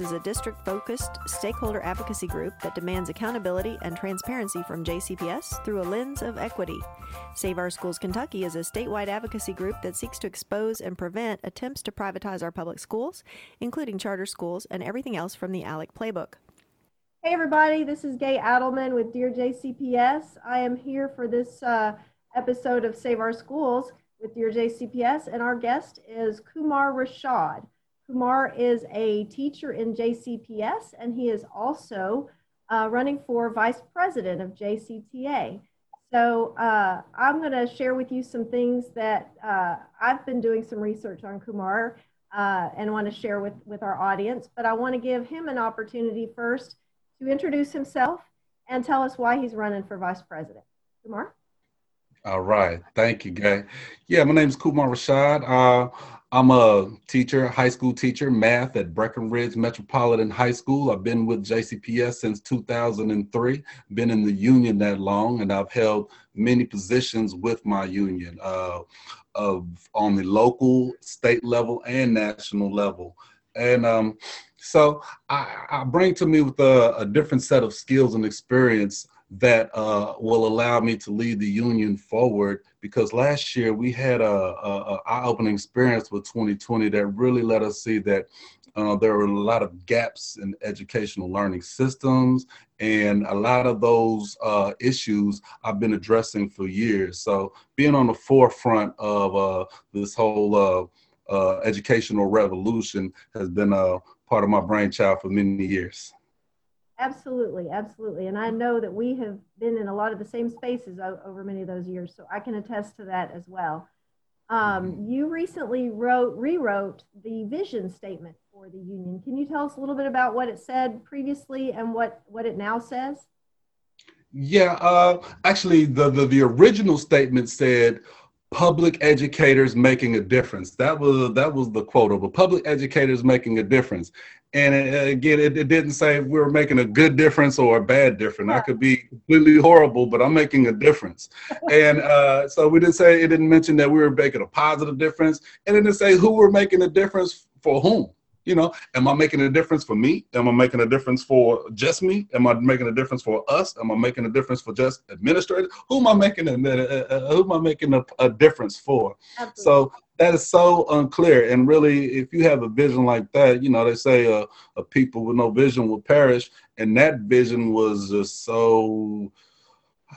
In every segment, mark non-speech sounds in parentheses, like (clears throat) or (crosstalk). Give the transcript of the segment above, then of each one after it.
is a district focused stakeholder advocacy group that demands accountability and transparency from JCPS through a lens of equity. Save Our Schools Kentucky is a statewide advocacy group that seeks to expose and prevent attempts to privatize our public schools, including charter schools and everything else from the ALEC playbook. Hey, everybody, this is Gay Adelman with Dear JCPS. I am here for this uh, episode of Save Our Schools with Dear JCPS, and our guest is Kumar Rashad. Kumar is a teacher in JCPS, and he is also uh, running for vice president of JCTA. So uh, I'm going to share with you some things that uh, I've been doing some research on Kumar uh, and want to share with, with our audience. But I want to give him an opportunity first to introduce himself and tell us why he's running for vice president. Kumar? All right. Thank you, Gay. Yeah, my name is Kumar Rashad. Uh, I'm a teacher, high school teacher, math at Breckinridge Metropolitan High School. I've been with JCPS since 2003, been in the union that long, and I've held many positions with my union uh, of, on the local, state level, and national level. And um, so I, I, bring to me with a, a different set of skills and experience that uh, will allow me to lead the union forward because last year we had a, a, a eye-opening experience with 2020 that really let us see that uh, there were a lot of gaps in educational learning systems and a lot of those uh, issues I've been addressing for years. So being on the forefront of uh, this whole uh, uh, educational revolution has been a part of my brainchild for many years. Absolutely, absolutely. And I know that we have been in a lot of the same spaces over many of those years, so I can attest to that as well. Um, mm-hmm. you recently wrote, rewrote the vision statement for the union. Can you tell us a little bit about what it said previously and what, what it now says? Yeah, uh, actually, the, the, the original statement said, public educators making a difference. That was that was the quote of a public educators making a difference. And it, uh, again, it, it, didn't say we were making a good difference or a bad difference. I could be completely horrible, but I'm making a difference. (laughs) and uh, so we didn't say it didn't mention that we were making a positive difference, and it didn't say who we're making a difference for whom. You know, am I making a difference for me? Am I making a difference for just me? Am I making a difference for us? Am I making a difference for just administrators? Who am I making a, uh, who am I making a, a difference for? Absolutely. So that is so unclear. And really, if you have a vision like that, you know, they say uh, a people with no vision will perish, and that vision was just so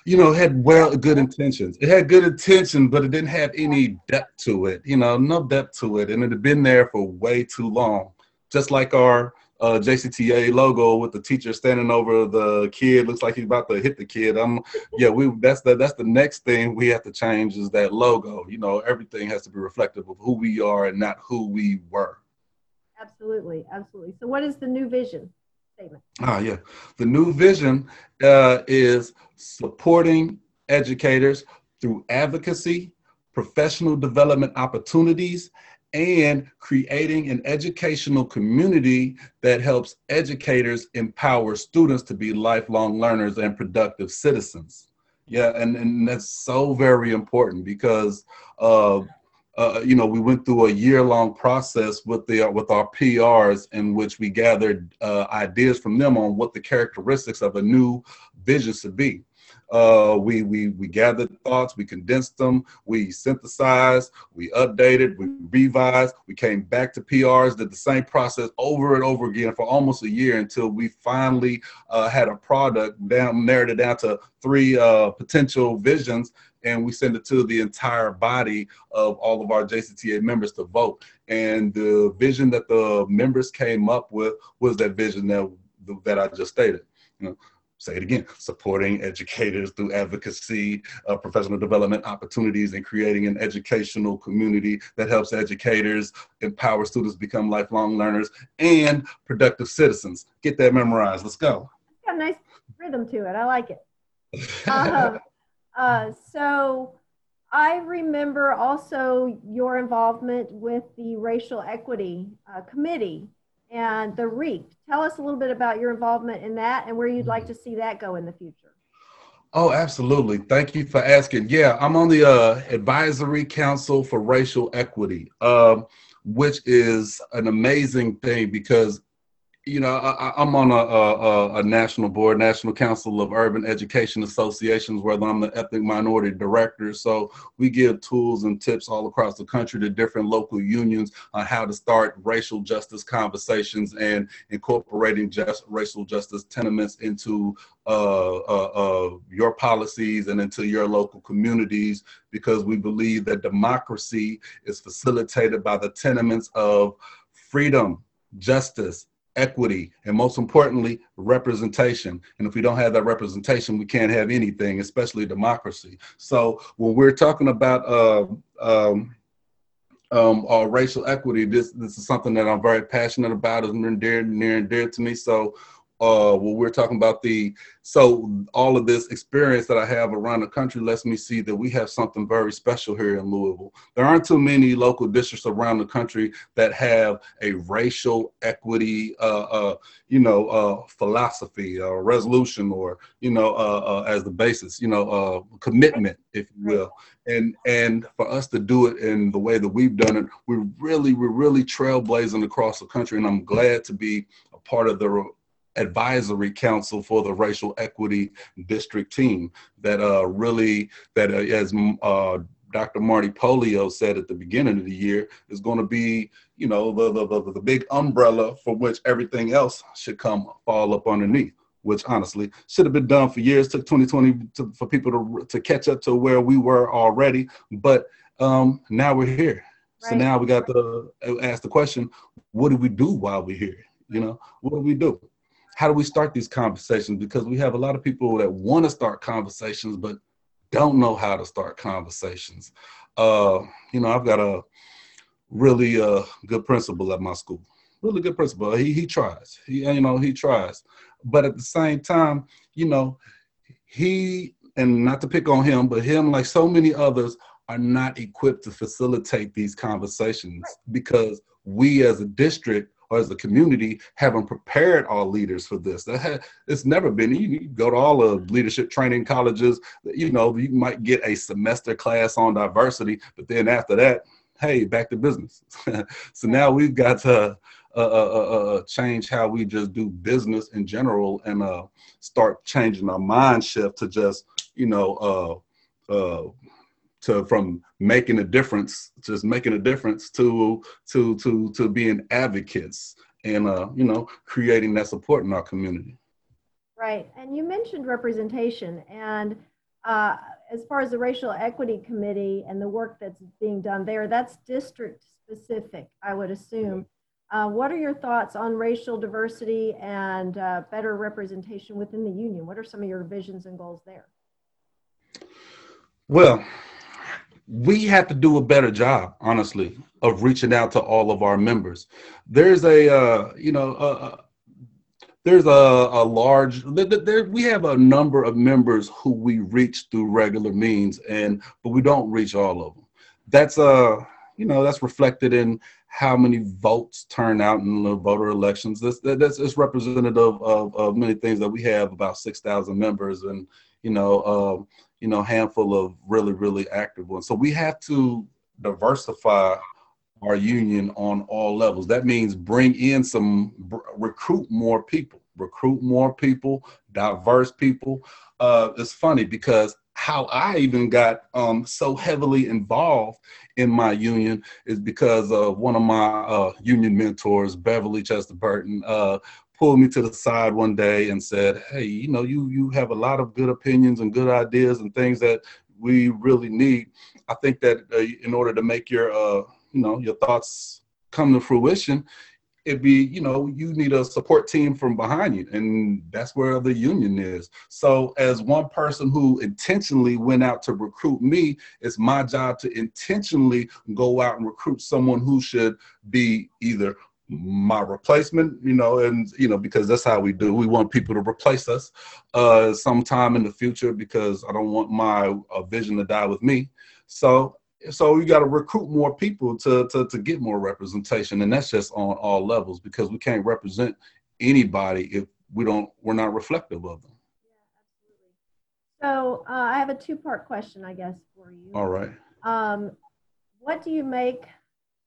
you know, had well good intentions. It had good intention, but it didn't have any depth to it. You know, no depth to it, and it had been there for way too long just like our uh, JCTA logo with the teacher standing over the kid, looks like he's about to hit the kid. I'm, yeah, we that's the that's the next thing we have to change is that logo. You know, everything has to be reflective of who we are and not who we were. Absolutely, absolutely. So, what is the new vision statement? Ah, yeah, the new vision uh, is supporting educators through advocacy, professional development opportunities, and creating an educational community that helps educators empower students to be lifelong learners and productive citizens. Yeah, and, and that's so very important because uh, uh, you know we went through a year-long process with the with our PRs in which we gathered uh, ideas from them on what the characteristics of a new vision should be. Uh, we, we, we gathered thoughts, we condensed them, we synthesized, we updated, we revised, we came back to PRs, did the same process over and over again for almost a year until we finally uh, had a product down, narrowed it down to three uh, potential visions and we send it to the entire body of all of our JCTA members to vote. And the vision that the members came up with was that vision that that I just stated. You know, say it again, supporting educators through advocacy, uh, professional development opportunities, and creating an educational community that helps educators empower students become lifelong learners and productive citizens. Get that memorized. Let's go. Got a nice rhythm to it. I like it. Uh, (laughs) uh, so I remember also your involvement with the Racial Equity uh, Committee and the REAP. Tell us a little bit about your involvement in that and where you'd like to see that go in the future. Oh, absolutely. Thank you for asking. Yeah, I'm on the uh, Advisory Council for Racial Equity, um, which is an amazing thing because you know, I, am on a, a, a, national board, National Council of Urban Education Associations, where I'm the ethnic minority director. So we give tools and tips all across the country to different local unions on how to start racial justice conversations and incorporating just racial justice tenements into uh, uh, uh, your policies and into your local communities, because we believe that democracy is facilitated by the tenements of freedom, justice, equity, and most importantly, representation. And if we don't have that representation, we can't have anything, especially democracy. So when we're talking about uh, um, um, uh, racial equity, this this is something that I'm very passionate about. It's near, near and dear to me. So uh, when we're talking about the so all of this experience that I have around the country lets me see that we have something very special here in Louisville. There aren't too many local districts around the country that have a racial equity, uh, uh, you know, uh, philosophy or resolution, or you know, uh, uh, as the basis, you know, uh, commitment, if you will. And and for us to do it in the way that we've done it, we're really we're really trailblazing across the country, and I'm glad to be a part of the advisory council for the racial equity district team that uh, really that uh, as uh, Dr. Marty Pollio said at the beginning of the year is going to be you know the, the, the the big umbrella for which everything else should come fall up underneath which honestly should have been done for years took 2020 to, for people to to catch up to where we were already but um, now we're here right. so now we got to ask the question what do we do while we're here you know what do we do how do we start these conversations? Because we have a lot of people that want to start conversations, but don't know how to start conversations. Uh, you know, I've got a really uh, good principal at my school. Really good principal. He he tries. He you know he tries, but at the same time, you know, he and not to pick on him, but him like so many others are not equipped to facilitate these conversations because we as a district or as a community haven't prepared our leaders for this. That it's never been. You, you go to all the leadership training colleges. You know, you might get a semester class on diversity, but then after that, hey, back to business. (laughs) so now we've got to uh, uh, uh, uh, change how we just do business in general and uh, start changing our mind shift to just, you know, uh, to from making a difference, just making a difference to to to to being advocates and uh, you know creating that support in our community. Right, and you mentioned representation, and uh, as far as the racial equity committee and the work that's being done there, that's district specific, I would assume. Uh, what are your thoughts on racial diversity and uh, better representation within the union? What are some of your visions and goals there? Well, we have to do a better job, honestly, of reaching out to all of our members. There's a, uh, you know, uh, there's a, a large, there, we have a number of members who we reach through regular means, and but we don't reach all of them. That's uh, you know, that's reflected in how many votes turn out in the voter elections. That's that's it's representative of, of many things that we have about six thousand members, and you know. Uh, you know, handful of really, really active ones. So we have to diversify our union on all levels. That means bring in some, recruit more people, recruit more people, diverse people. Uh, it's funny because how I even got um, so heavily involved in my union is because of one of my uh, union mentors, Beverly Chester Burton, uh, pulled me to the side one day and said, "Hey, you know, you you have a lot of good opinions and good ideas and things that we really need. I think that uh, in order to make your uh, you know your thoughts come to fruition, it'd be you know you need a support team from behind you and that's where the union is so as one person who intentionally went out to recruit me it's my job to intentionally go out and recruit someone who should be either my replacement, you know, and you know, because that's how we do. We want people to replace us uh sometime in the future because I don't want my uh, vision to die with me. So so we got to recruit more people to, to to get more representation and that's just on all levels because we can't represent anybody if we don't we're not reflective of them yeah absolutely so uh, i have a two part question i guess for you all right um, what do you make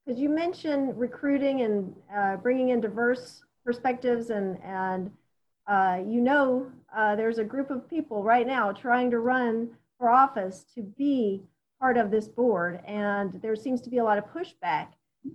because you mentioned recruiting and uh, bringing in diverse perspectives and and uh, you know uh, there's a group of people right now trying to run for office to be part of this board, and there seems to be a lot of pushback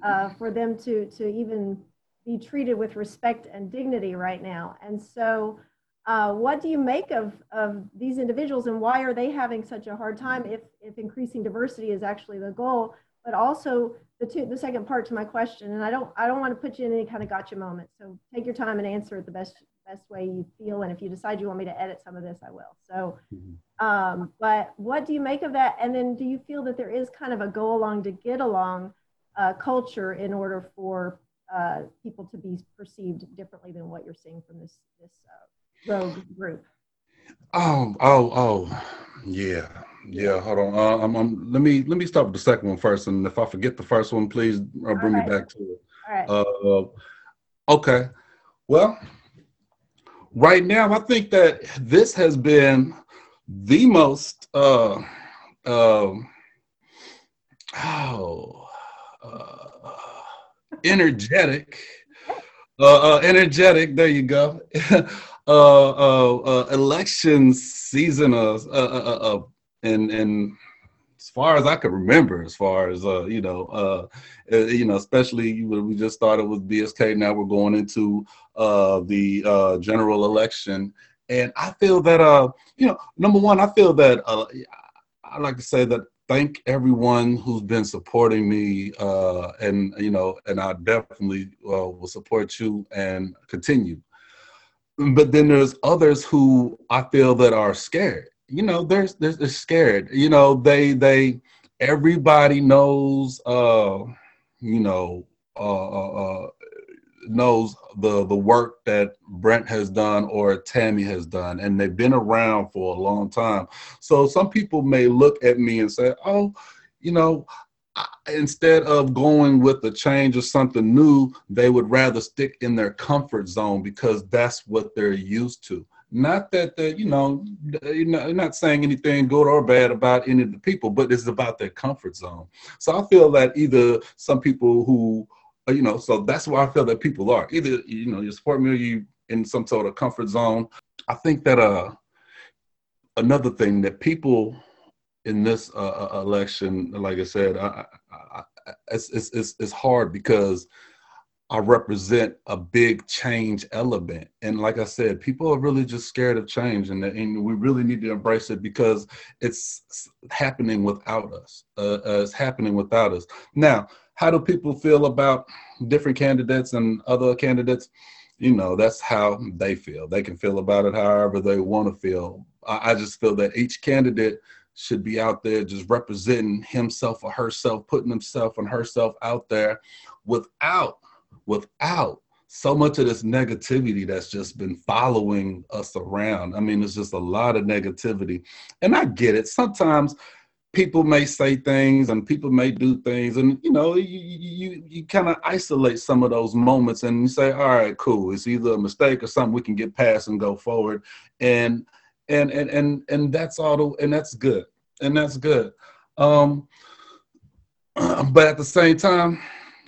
uh, for them to to even be treated with respect and dignity right now. And so, uh, what do you make of of these individuals, and why are they having such a hard time if if increasing diversity is actually the goal? But also the two, the second part to my question, and I don't I don't want to put you in any kind of gotcha moment. So take your time and answer it the best best way you feel. And if you decide you want me to edit some of this, I will. So, mm-hmm. um, but what do you make of that? And then do you feel that there is kind of a go along to get along uh, culture in order for uh, people to be perceived differently than what you're seeing from this this uh, rogue group? Oh, oh, oh, yeah, yeah. Hold on. Uh, I'm, I'm, let me let me start with the second one first, and if I forget the first one, please uh, bring right. me back to it. Right. Uh, okay. Well, right now, I think that this has been the most uh, uh, oh, uh, energetic, uh, uh, energetic. There you go. (laughs) uh, uh, uh, election season of uh, uh, uh, and and as far as I could remember, as far as uh, you know, uh, uh, you know, especially we just started with BSK. Now we're going into uh, the uh, general election, and I feel that uh, you know, number one, I feel that I like to say that thank everyone who's been supporting me, and you know, and I definitely will support you and continue. But then there's others who I feel that are scared you know, there's they're they're scared. You know, they they everybody knows uh you know uh, uh, uh, knows the the work that Brent has done or Tammy has done, and they've been around for a long time. So some people may look at me and say, "Oh, you know." Instead of going with the change or something new, they would rather stick in their comfort zone because that's what they're used to. Not that the, you know, you're not saying anything good or bad about any of the people, but it's about their comfort zone. So I feel that either some people who, uh, you know, so that's why I feel that people are either, you know, you support me or you in some sort of comfort zone. I think that uh, another thing that people in this uh, uh election, like I said, I, I, I, it's, it's, it's hard because I represent a big change element. And like I said, people are really just scared of change, and, and we really need to embrace it because it's happening without us. Uh, uh, it's happening without us. Now, how do people feel about different candidates and other candidates? You know, that's how they feel. They can feel about it however they want to feel. I, I just feel that each candidate should be out there just representing himself or herself, putting himself and herself out there without without so much of this negativity that's just been following us around. I mean, it's just a lot of negativity. And I get it. Sometimes people may say things and people may do things and you know you you, you kind of isolate some of those moments and you say all right cool it's either a mistake or something we can get past and go forward and and and and, and that's all the, and that's good and that's good um (clears throat) but at the same time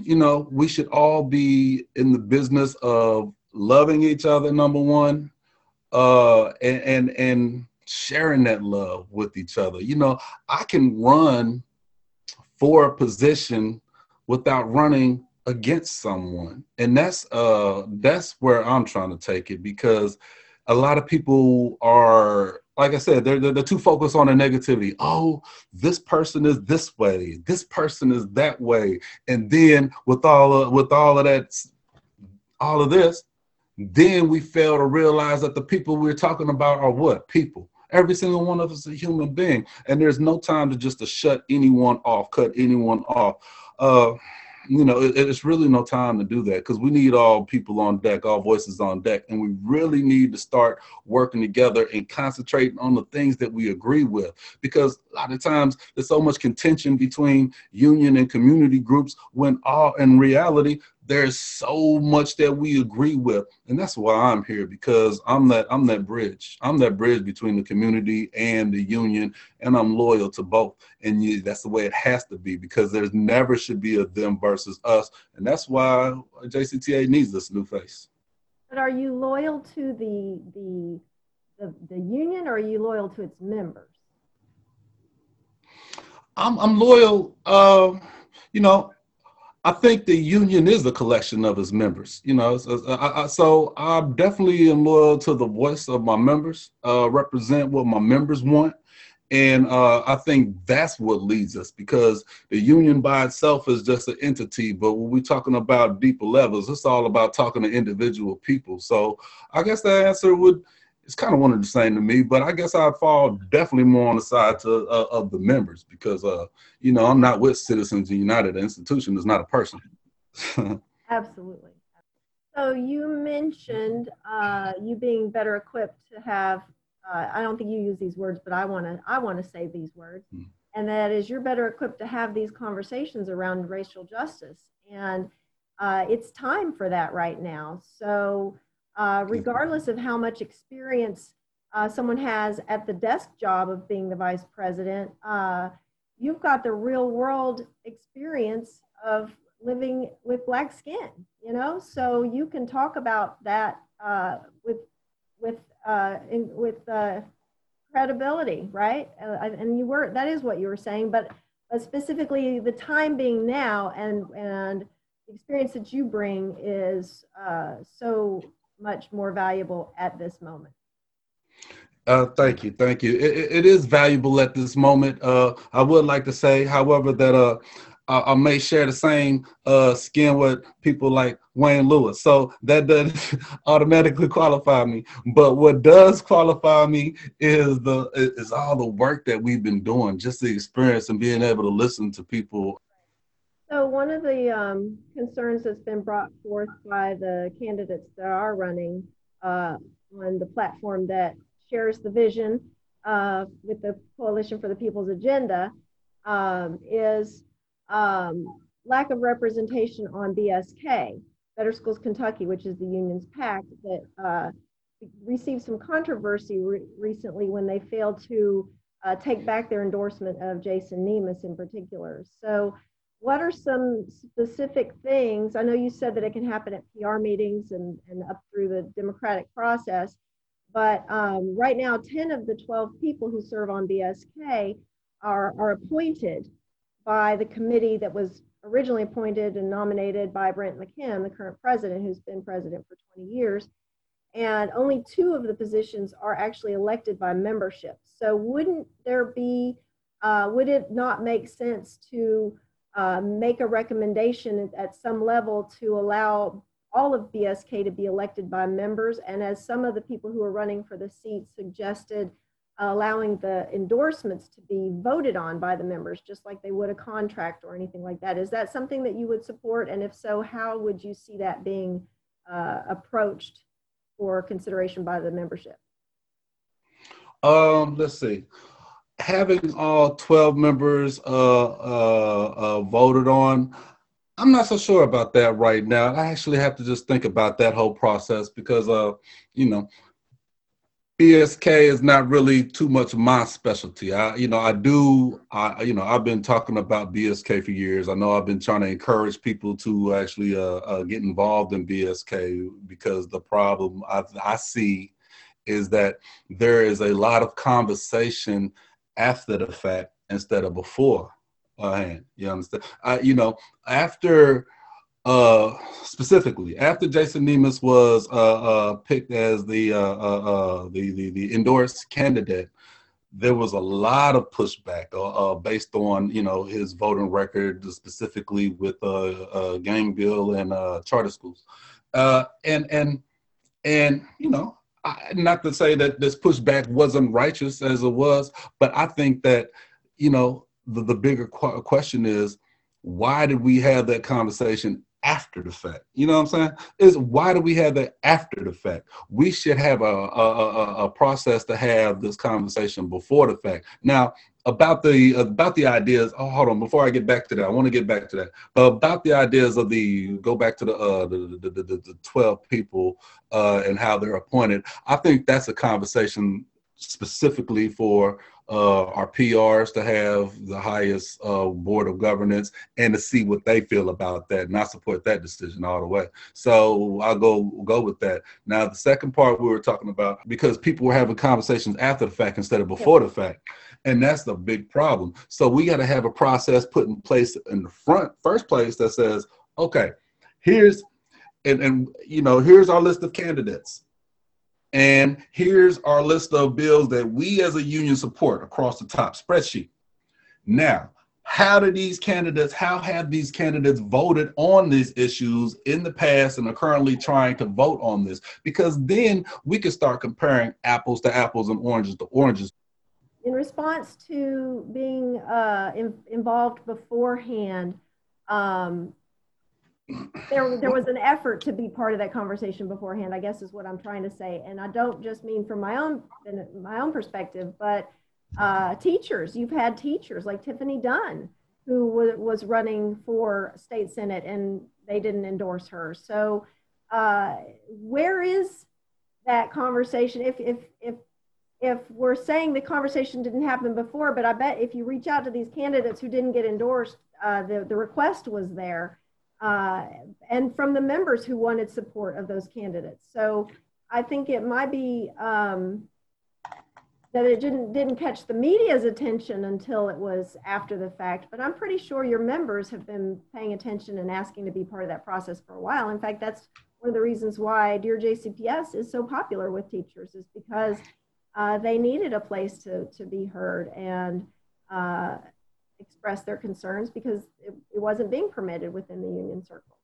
you know, we should all be in the business of loving each other, number one, uh, and, and, and sharing that love with each other. You know, I can run for a position without running against someone. And that's uh that's where I'm trying to take it because a lot of people are like I said, they're, they're, they're too focused on the negativity. Oh, this person is this way, this person is that way, and then with all of, with all of that, all of this, then we fail to realize that the people we're talking about are what people. Every single one of us is a human being, and there's no time to just to shut anyone off, cut anyone off. Uh, you know, it, it's really no time to do that because we need all people on deck, all voices on deck, and we really need to start working together and concentrating on the things that we agree with. Because a lot of times there's so much contention between union and community groups when all in reality there's so much that we agree with and that's why i'm here because i'm that i'm that bridge i'm that bridge between the community and the union and i'm loyal to both and you, that's the way it has to be because there's never should be a them versus us and that's why jcta needs this new face But are you loyal to the the the, the union, or are you loyal to its members? I'm I'm loyal. Uh, you know, I think the union is a collection of its members. You know, so I, I, so I definitely am loyal to the voice of my members. Uh, represent what my members want, and uh, I think that's what leads us because the union by itself is just an entity. But when we're talking about deeper levels, it's all about talking to individual people. So I guess the answer would it's kind of one of the same to me, but I guess I'd fall definitely more on the side to, uh, of the members because, uh, you know, I'm not with Citizens United. The institution is not a person. (laughs) Absolutely. So you mentioned uh, you being better equipped to have. Uh, I don't think you use these words, but I want to. I want to say these words, mm. and that is you're better equipped to have these conversations around racial justice, and uh, it's time for that right now. So uh, regardless of how much experience uh, someone has at the desk job of being the vice president, uh, you've got the real world experience of living with black skin, you know? So you can talk about that uh, with, with, uh, in, with credibility, right? and you were, that is what you were saying, but specifically the time being now and, and the experience that you bring is so much more valuable at this moment. Uh, thank you, thank you. It, it is valuable at this moment. Uh, I would like to say, however, that uh, I, I may share the same uh, skin with people like Wayne Lewis, so that doesn't (laughs) automatically qualify me. But what does qualify me is the is all the work that we've been doing, just the experience and being able to listen to people so one of the um, concerns that's been brought forth by the candidates that are running uh, on the platform that shares the vision uh, with the Coalition for the People's Agenda um, is um, lack of representation on BSK, Better Schools Kentucky, which is the union's PAC that uh, received some controversy re- recently when they failed to uh, take back their endorsement of Jason Nemes in particular. So what are some specific things? I know you said that it can happen at PR meetings and, and up through the democratic process, but um, right now, 10 of the 12 people who serve on BSK are, are appointed by the committee that was originally appointed and nominated by Brent McKim, the current president, who's been president for 20 years. And only two of the positions are actually elected by membership. So, wouldn't there be, uh, would it not make sense to uh, make a recommendation at some level to allow all of BSK to be elected by members. And as some of the people who are running for the seat suggested, uh, allowing the endorsements to be voted on by the members, just like they would a contract or anything like that. Is that something that you would support? And if so, how would you see that being uh, approached for consideration by the membership? Um, let's see having all 12 members uh, uh, uh, voted on, I'm not so sure about that right now. I actually have to just think about that whole process because, uh, you know, BSK is not really too much my specialty. I, you know, I do, I, you know, I've been talking about BSK for years. I know I've been trying to encourage people to actually uh, uh, get involved in BSK because the problem I, I see is that there is a lot of conversation after the fact instead of before hand. You understand? I, you know, after uh, specifically after Jason Nemes was uh, uh, picked as the, uh, uh, uh, the, the the endorsed candidate, there was a lot of pushback based on you know his voting record, specifically with uh, gang bill and charter schools, and and and you know I, not to say that this pushback wasn't righteous as it was, but I think that, you know, the, the bigger qu- question is why did we have that conversation after the fact? You know what I'm saying? Is why do we have that after the fact? We should have a, a, a, a process to have this conversation before the fact. Now, about the about the ideas. Oh, hold on. Before I get back to that, I want to get back to that. But about the ideas of the go back to the uh, the, the, the, the, twelve people uh, and how they're appointed. I think that's a conversation specifically for uh, our PRs to have the highest uh, board of governance and to see what they feel about that. And I support that decision all the way. So I'll go go with that. Now the second part we were talking about because people were having conversations after the fact instead of before the fact. And that's the big problem. So we got to have a process put in place in the front first place that says, okay, here's and, and you know, here's our list of candidates and here's our list of bills that we as a union support across the top spreadsheet. Now, how do these candidates, how have these candidates voted on these issues in the past and are currently trying to vote on this? Because then we can start comparing apples to apples and oranges to oranges. In response to being uh, in, involved beforehand, um, there (laughs) there was an effort to be part of that conversation beforehand i guess is what i'm trying to say. And i don't just mean from my own my own perspective but uh, teachers you've had teachers like tiffany dunn who w- was running for state senate and they didn't endorse her. So uh, where is that conversation? If if if if we're saying the conversation didn't happen before but i bet if you reach out to these candidates who didn't get endorsed uh, the, the request was there uh, and from the members who wanted support of those candidates. So I think it might be um, that it didn't didn't catch the media's attention until it was after the fact. But I'm pretty sure your members have been paying attention and asking to be part of that process for a while. In fact, that's one of the reasons why Dear JCPS is so popular with teachers is because uh, they needed a place to to be heard and. Uh, express their concerns because it, it wasn't being permitted within the union circles.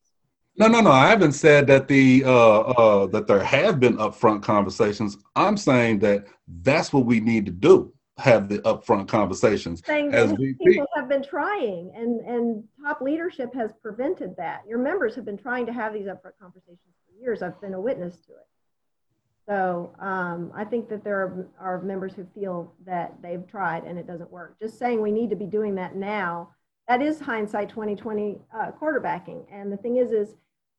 No, no, no. I haven't said that the uh, uh, that there have been upfront conversations. I'm saying that that's what we need to do: have the upfront conversations. Saying As people have been trying, and and top leadership has prevented that. Your members have been trying to have these upfront conversations for years. I've been a witness to it. So um, I think that there are, are, members who feel that they've tried and it doesn't work. Just saying we need to be doing that now, that is hindsight 2020 uh, quarterbacking. And the thing is, is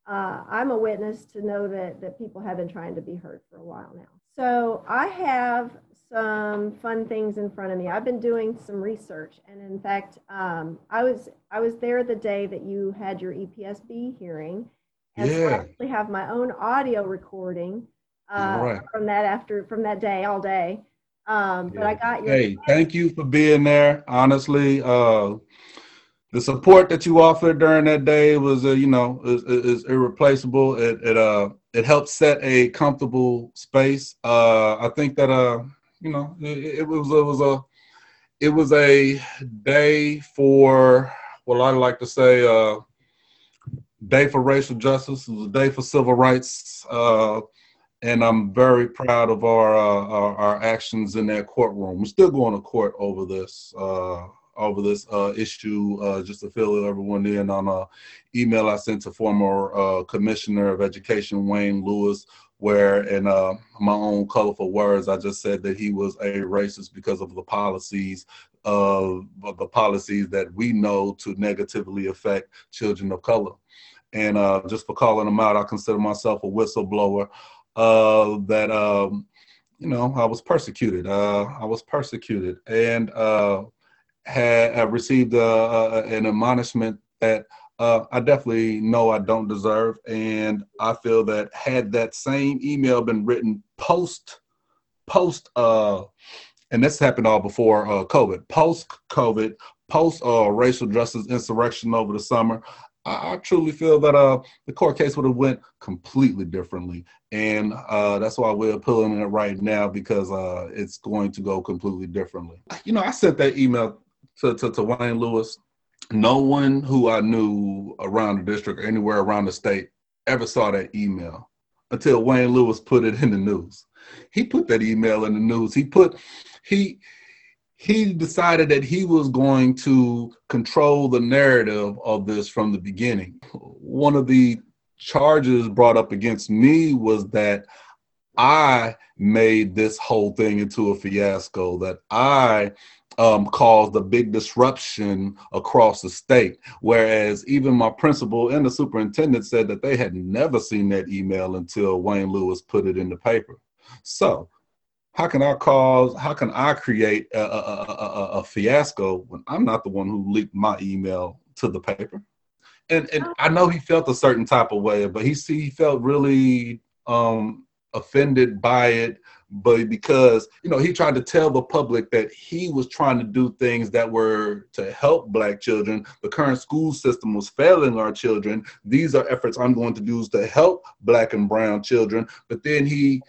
uh, I'm a witness to know that, that people have been trying to be heard for a while now. So I have some fun things in front of me. I've been doing some research, and in fact, um, I was I was there the day that you had your EPSB hearing, and yeah. so I actually have my own audio recording uh, right. from that after from that day all day. Um, yeah. But I got your. Hey, thank you for being there. Honestly, uh, the support that you offered during that day was, uh, you know, is, is irreplaceable. It it uh it helped set a comfortable space. Uh, I think that uh, you know, it, it was it was a it was a day for what I like to say. Uh, day for racial justice. It was a day for civil rights. Uh, and I'm very proud of our, uh, our, our actions in that courtroom. We're still going to court over this uh, over this uh, issue. Uh, just to fill everyone in on a email I sent to former uh, Commissioner of Education Wayne Lewis, where in uh, my own colorful words, I just said that he was a racist because of the policies of, the policies that we know to negatively affect children of color. And just for calling them out, I consider myself a whistleblower uh, that um, you know I was persecuted. Uh, I was persecuted and uh, had received uh, an admonishment that uh, I definitely know I don't deserve, and I feel that had that same email been written post post uh, and this happened all before uh, COVID, post COVID, post uh, racial justice insurrection over the summer. I, I truly feel that uh, the court case would have went completely differently, and uh, that's why we're appealing it right now because uh, it's going to go completely differently. You know, I sent that email to, to, to Wayne Lewis. No one who I knew around the district or anywhere around the state ever saw that email until Wayne Lewis put it in the news. He put that email in the news. He put he he decided that he was going to control the narrative of this from the beginning. One of the charges brought up against me was that I made this whole thing into a fiasco, that I um, caused a big disruption across the state. Whereas even my principal and the superintendent said that they had never seen that email until Wayne Lewis put it in the paper. So how can I cause, how can I create a, a, a, a, fiasco when I'm not the one who leaked my email to the paper? And and I know he felt a certain type of way, but he he felt really um, offended by it but because you know he tried to tell the public that he was trying to do things that were to help black children. The current school system was failing our children. These are efforts i'm going to do to help black and brown children. But then he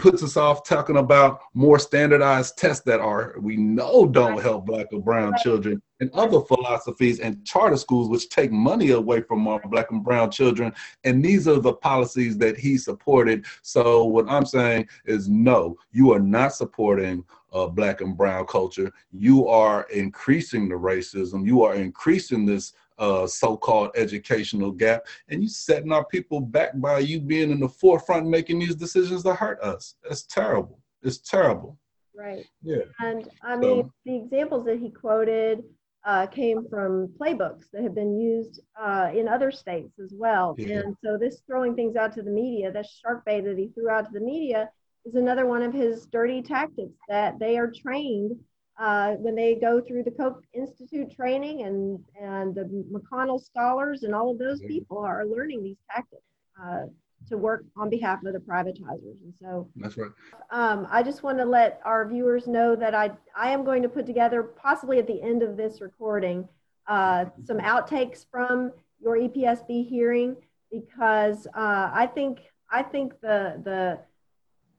puts us off talking about more standardized tests that are we know don't help black or brown children and other philosophies and charter schools which take money away from our black and brown children. And these are the policies that he supported. So what i'm saying is no you are not supporting uh, black and brown culture. You are increasing the racism. You are increasing this uh, so-called educational gap, and you setting our people back by you being in the forefront making these decisions that hurt us. That's terrible. It's terrible. Right. Yeah. And I mean, so, the examples that he quoted uh, came from playbooks that have been used uh, in other states as well. Yeah. And so this throwing things out to the media, that shark bait that he threw out to the media, is another one of his dirty tactics that they are trained uh, when they go through the Koch Institute training and, and the McConnell scholars and all of those people are learning these tactics uh, to work on behalf of the privatizers. And so that's right. Um, I just want to let our viewers know that I, I am going to put together, possibly at the end of this recording, uh, some outtakes from your EPSB hearing because uh, I think I think the the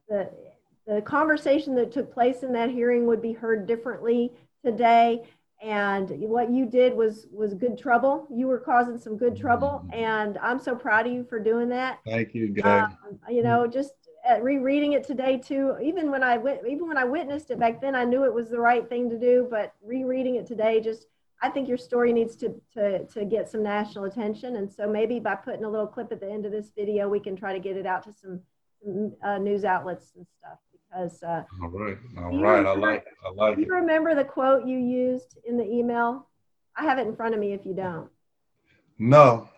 the the conversation that took place in that hearing would be heard differently today. And what you did was was good trouble. You were causing some good trouble mm-hmm. and i'm so proud of you for doing that. Thank you guys um, you know just rereading it today too. Even when i went even when i witnessed it back then i knew it was the right thing to do but rereading it today just i think your story needs to to to get some national attention. And so maybe by putting a little clip at the end of this video we can try to get it out to some uh, news outlets and stuff Uh, all right, all right. I like, I like. Do you remember the quote you used in the email? I have it in front of me. If you don't. No.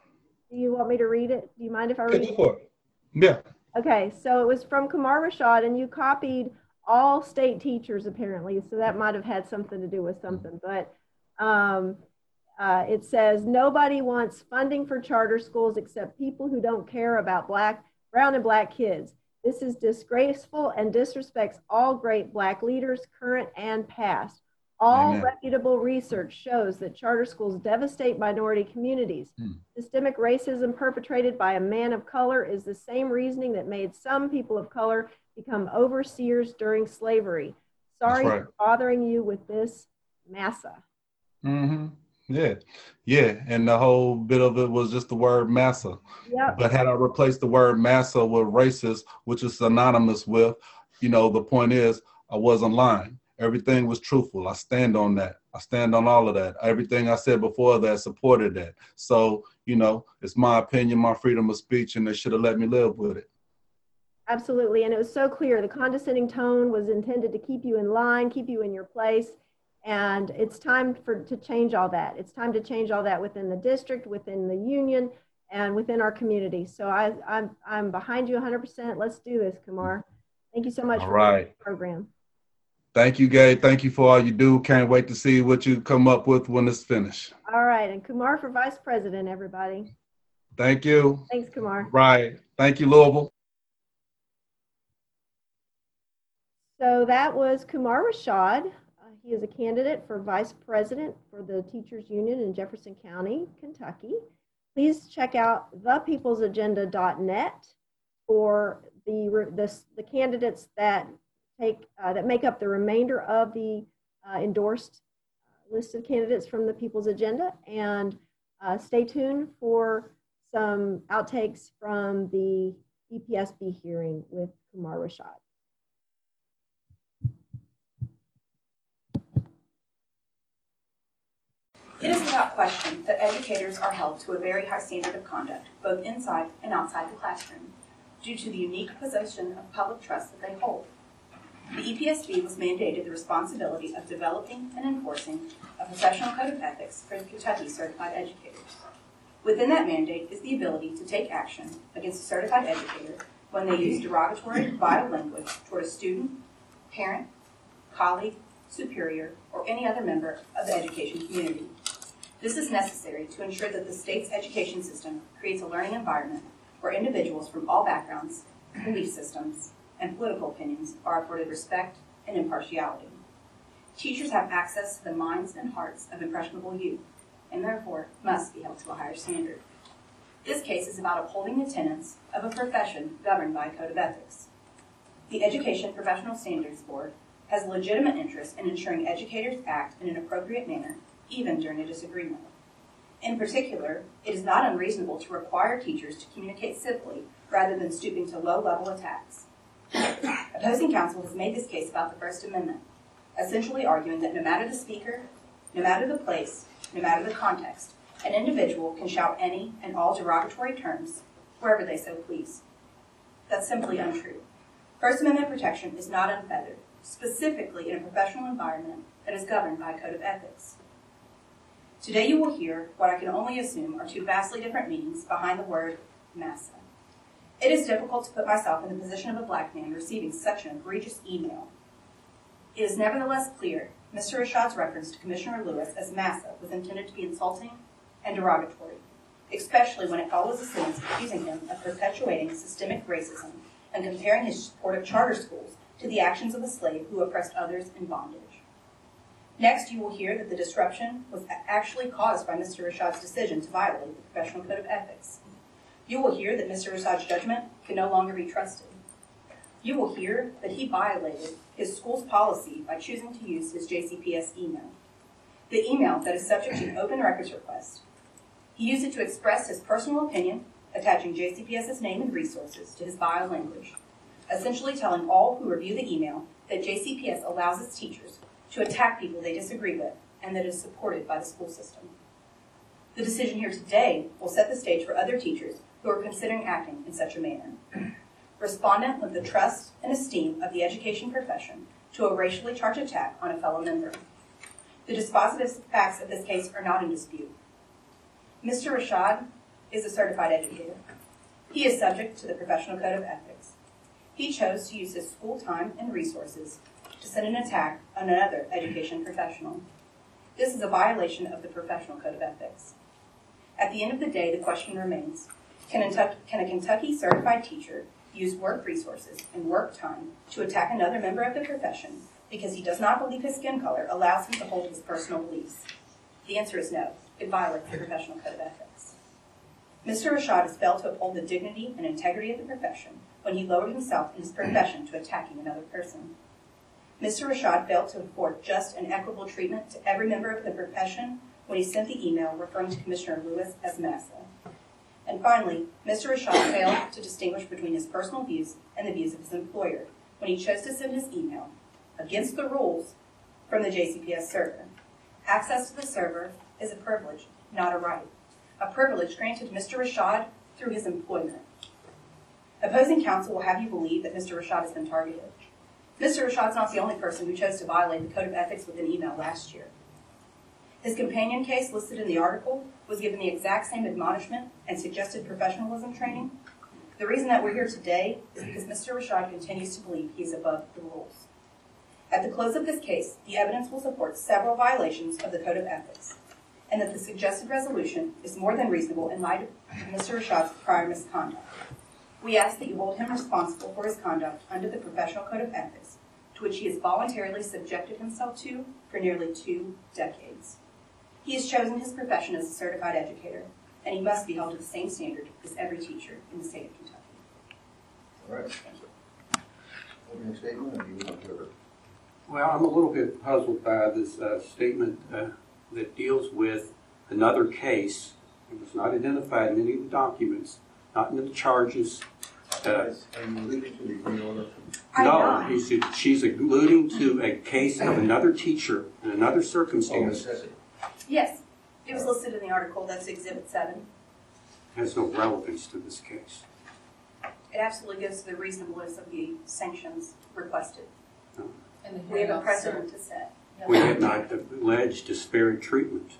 Do you want me to read it? Do you mind if I read it? it? Yeah. Okay, so it was from Kumar Rashad, and you copied all state teachers apparently, so that might have had something to do with something. But um, uh, it says nobody wants funding for charter schools except people who don't care about black, brown, and black kids. This is disgraceful and disrespects all great Black leaders, current and past. All Amen. reputable research shows that charter schools devastate minority communities. Hmm. Systemic racism perpetrated by a man of color is the same reasoning that made some people of color become overseers during slavery. Sorry right. for bothering you with this massa. Mm-hmm. Yeah, yeah, and the whole bit of it was just the word massa. Yeah. But had I replaced the word massa with racist, which is synonymous with, you know, the point is I wasn't lying. Everything was truthful. I stand on that. I stand on all of that. Everything I said before that supported that. So, you know, it's my opinion, my freedom of speech, and they should have let me live with it. Absolutely. And it was so clear. The condescending tone was intended to keep you in line, keep you in your place and it's time for to change all that. It's time to change all that within the district, within the union, and within our community. So I, I'm I'm behind you 100%. Let's do this, Kumar. Thank you so much all for right. the program. Thank you, Gabe. Thank you for all you do. Can't wait to see what you come up with when it's finished. All right, and Kumar for vice president, everybody. Thank you. Thanks, Kumar. Right. Thank you, Louisville. So that was Kumar Rashad. He is a candidate for vice president for the Teachers Union in Jefferson County, Kentucky. Please check out thepeoplesagenda.net for the, the, the candidates that take uh, that make up the remainder of the uh, endorsed uh, list of candidates from the People's Agenda. And uh, stay tuned for some outtakes from the EPSB hearing with Kumar Rashad. It is without question that educators are held to a very high standard of conduct, both inside and outside the classroom, due to the unique position of public trust that they hold. The EPSB was mandated the responsibility of developing and enforcing a professional code of ethics for Kentucky certified educators. Within that mandate is the ability to take action against a certified educator when they use derogatory, vile language toward a student, parent, colleague, superior, or any other member of the education community. This is necessary to ensure that the state's education system creates a learning environment where individuals from all backgrounds, belief systems, and political opinions are afforded respect and impartiality. Teachers have access to the minds and hearts of impressionable youth, and therefore must be held to a higher standard. This case is about upholding the tenets of a profession governed by a code of ethics. The Education Professional Standards Board has a legitimate interest in ensuring educators act in an appropriate manner, even during a disagreement. In particular, it is not unreasonable to require teachers to communicate civilly rather than stooping to low-level attacks. Opposing counsel has made this case about the First Amendment, essentially arguing that no matter the speaker, no matter the place, no matter the context, an individual can shout any and all derogatory terms wherever they so please. That's simply untrue. First Amendment protection is not unfettered, specifically in a professional environment that is governed by a code of ethics. Today you will hear what I can only assume are two vastly different meanings behind the word massa. It is difficult to put myself in the position of a black man receiving such an egregious email. It is nevertheless clear Mr. Rashad's reference to Commissioner Lewis as massa was intended to be insulting and derogatory, especially when it follows a sentence accusing him of perpetuating systemic racism and comparing his support of charter schools to the actions of a slave who oppressed others in bondage. Next, you will hear that the disruption was actually caused by Mr. Rashad's decision to violate the professional code of ethics. You will hear that Mr. Rashad's judgment can no longer be trusted. You will hear that he violated his school's policy by choosing to use his JCPS email. The email that is subject to an open records request. He used it to express his personal opinion, attaching JCPS's name and resources to his bio language, essentially telling all who review the email that JCPS allows its teachers to attack people they disagree with and that is supported by the school system. The decision here today will set the stage for other teachers who are considering acting in such a manner. Respondent with the trust and esteem of the education profession to a racially charged attack on a fellow member. The dispositive facts of this case are not in dispute. Mr. Rashad is a certified educator. He is subject to the Professional Code of Ethics. He chose to use his school time and resources to send an attack on another education professional. This is a violation of the Professional Code of Ethics. At the end of the day, the question remains, can a, can a Kentucky certified teacher use work resources and work time to attack another member of the profession because he does not believe his skin color allows him to hold his personal beliefs? The answer is no. It violates the Professional Code of Ethics. Mr. Rashad has failed to uphold the dignity and integrity of the profession when he lowered himself in his profession to attacking another person. Mr. Rashad failed to afford just and equitable treatment to every member of the profession when he sent the email referring to Commissioner Lewis as Massa. And finally, Mr. Rashad failed to distinguish between his personal views and the views of his employer when he chose to send his email, against the rules, from the JCPS server. Access to the server is a privilege, not a right. A privilege granted to Mr. Rashad through his employment. Opposing counsel will have you believe that Mr. Rashad has been targeted. Mr. Rashad's not the only person who chose to violate the Code of Ethics with an email last year. His companion case listed in the article was given the exact same admonishment and suggested professionalism training. The reason that we're here today is because Mr. Rashad continues to believe he is above the rules. At the close of this case, the evidence will support several violations of the Code of Ethics, and that the suggested resolution is more than reasonable in light of Mr. Rashad's prior misconduct. We ask that you hold him responsible for his conduct under the Professional Code of Ethics, which he has voluntarily subjected himself to for nearly two decades. He has chosen his profession as a certified educator, and he must be held to the same standard as every teacher in the state of Kentucky. All right. Opening statement, or do you want to? Well, I'm a little bit puzzled by this uh, statement uh, that deals with another case. It was not identified in any of the documents, not in the charges. Uh, Are you alluding to the green order? I'm no, not. he said she's alluding to a case of another teacher in another Oh, circumstance. Yes, it was listed in the article, that's Exhibit 7. Has no relevance to this case. It absolutely goes to the reasonableness of the sanctions requested. And the We have a officer. precedent to set. We have not alleged disparate treatment.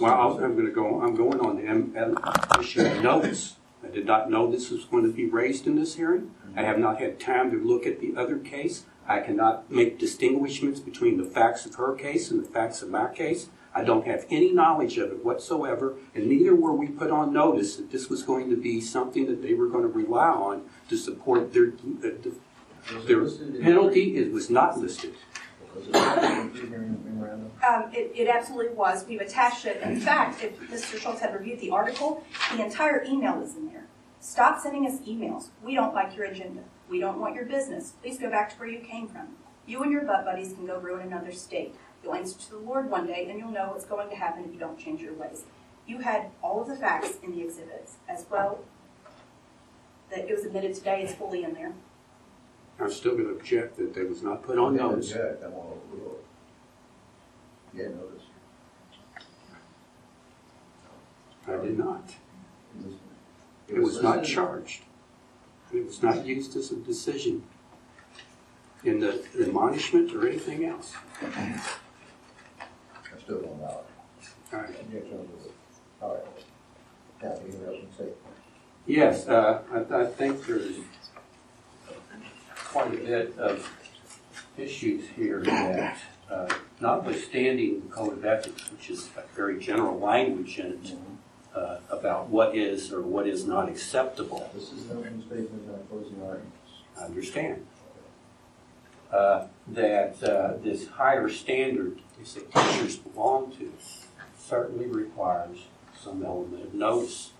Well, I'm- I'm going to go, I'm going on the M- M- issue of notice. I did not know this was going to be raised in this hearing. I have not had time to look at the other case. I cannot make distinguishments between the facts of her case and the facts of my case. I don't have any knowledge of it whatsoever, and neither were we put on notice that this was going to be something that they were going to rely on to support their, uh, their listed in the- penalty. It was not listed. It? Um, it, it absolutely was. We've attached it. In fact, if Mr. Schultz had reviewed the article, the entire email is in there. Stop sending us emails. We don't like your agenda. We don't want your business. Please go back to where you came from. You and your butt buddies can go ruin another state. You'll answer to the Lord one day, and you'll know what's going to happen if you don't change your ways. You had all of the facts in the exhibits as well. That it was admitted today, it's fully in there. I'm still going to object that it was not put on notice. object, I want to overrule it. You notice. I did not. It was- not listed- charged. It was not used as a decision in the admonishment or anything else. I still don't know. All right. Overruled. All right. Kathy, anything else you say? Yes, uh, I, I think there's quite a bit of issues here that, uh, notwithstanding the code of ethics, which is a very general language in it, uh, about what is or what is not acceptable, This is no statement, not closing arguments. I understand. Uh, that uh, this higher standard that teachers belong to certainly requires some element of notice.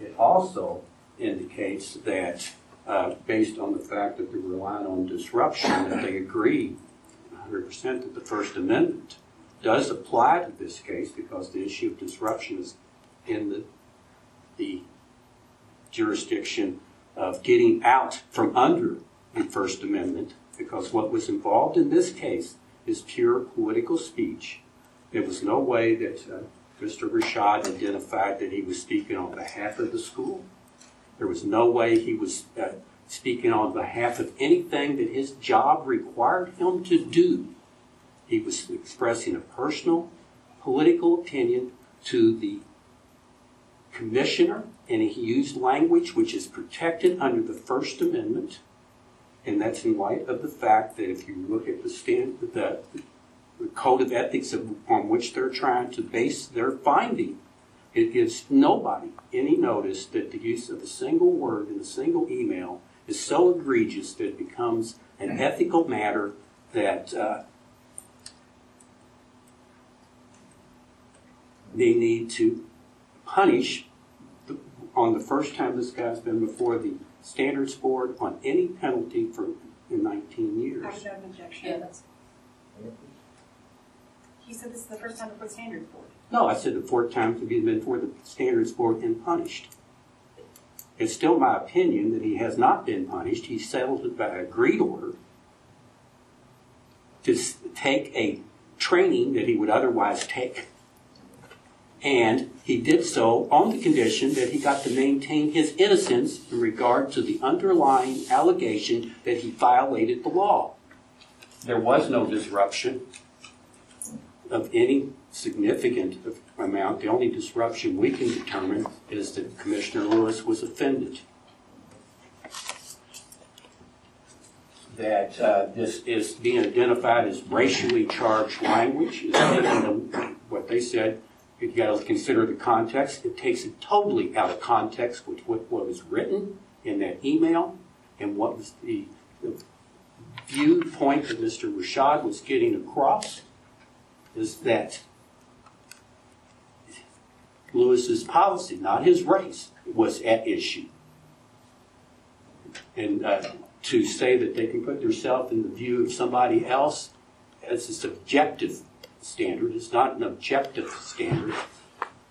It also indicates that, uh, based on the fact that they're relying on disruption, that they agree 100% that the First Amendment does apply to this case because the issue of disruption is in the, the jurisdiction of getting out from under the First Amendment, because what was involved in this case is pure political speech. There was no way that uh, Mr. Rashad identified that he was speaking on behalf of the school. There was no way he was uh, speaking on behalf of anything that his job required him to do. He was expressing a personal political opinion to the commissioner, and he used language which is protected under the First Amendment. And that's in light of the fact that if you look at the stand, the, the code of ethics of, on which they're trying to base their finding, it gives nobody any notice that the use of a single word in a single email is so egregious that it becomes an ethical matter that uh, they need to punish the, on the first time this guy's been before the standards board on any penalty for in 19 years. I have an objection. Yeah, that's, He said this is the first time before the standards board. No, I said the fourth time to be before the standards board and punished. It's still my opinion that he has not been punished. He settled it by agreed order to take a training that he would otherwise take. And he did so on the condition that he got to maintain his innocence in regard to the underlying allegation that he violated the law. There was no disruption of any significant amount. The only disruption we can determine is that Commissioner Lewis was offended. That uh, this is being identified as racially charged language is the- what they said. you've got to consider the context. It takes it totally out of context with what, what was written in that email and what was the, the viewpoint that Mr. Rashad was getting across is that Lewis's policy, not his race, was at issue. And uh, to say that they can put themselves in the view of somebody else as a subjective standard, it's not an objective standard.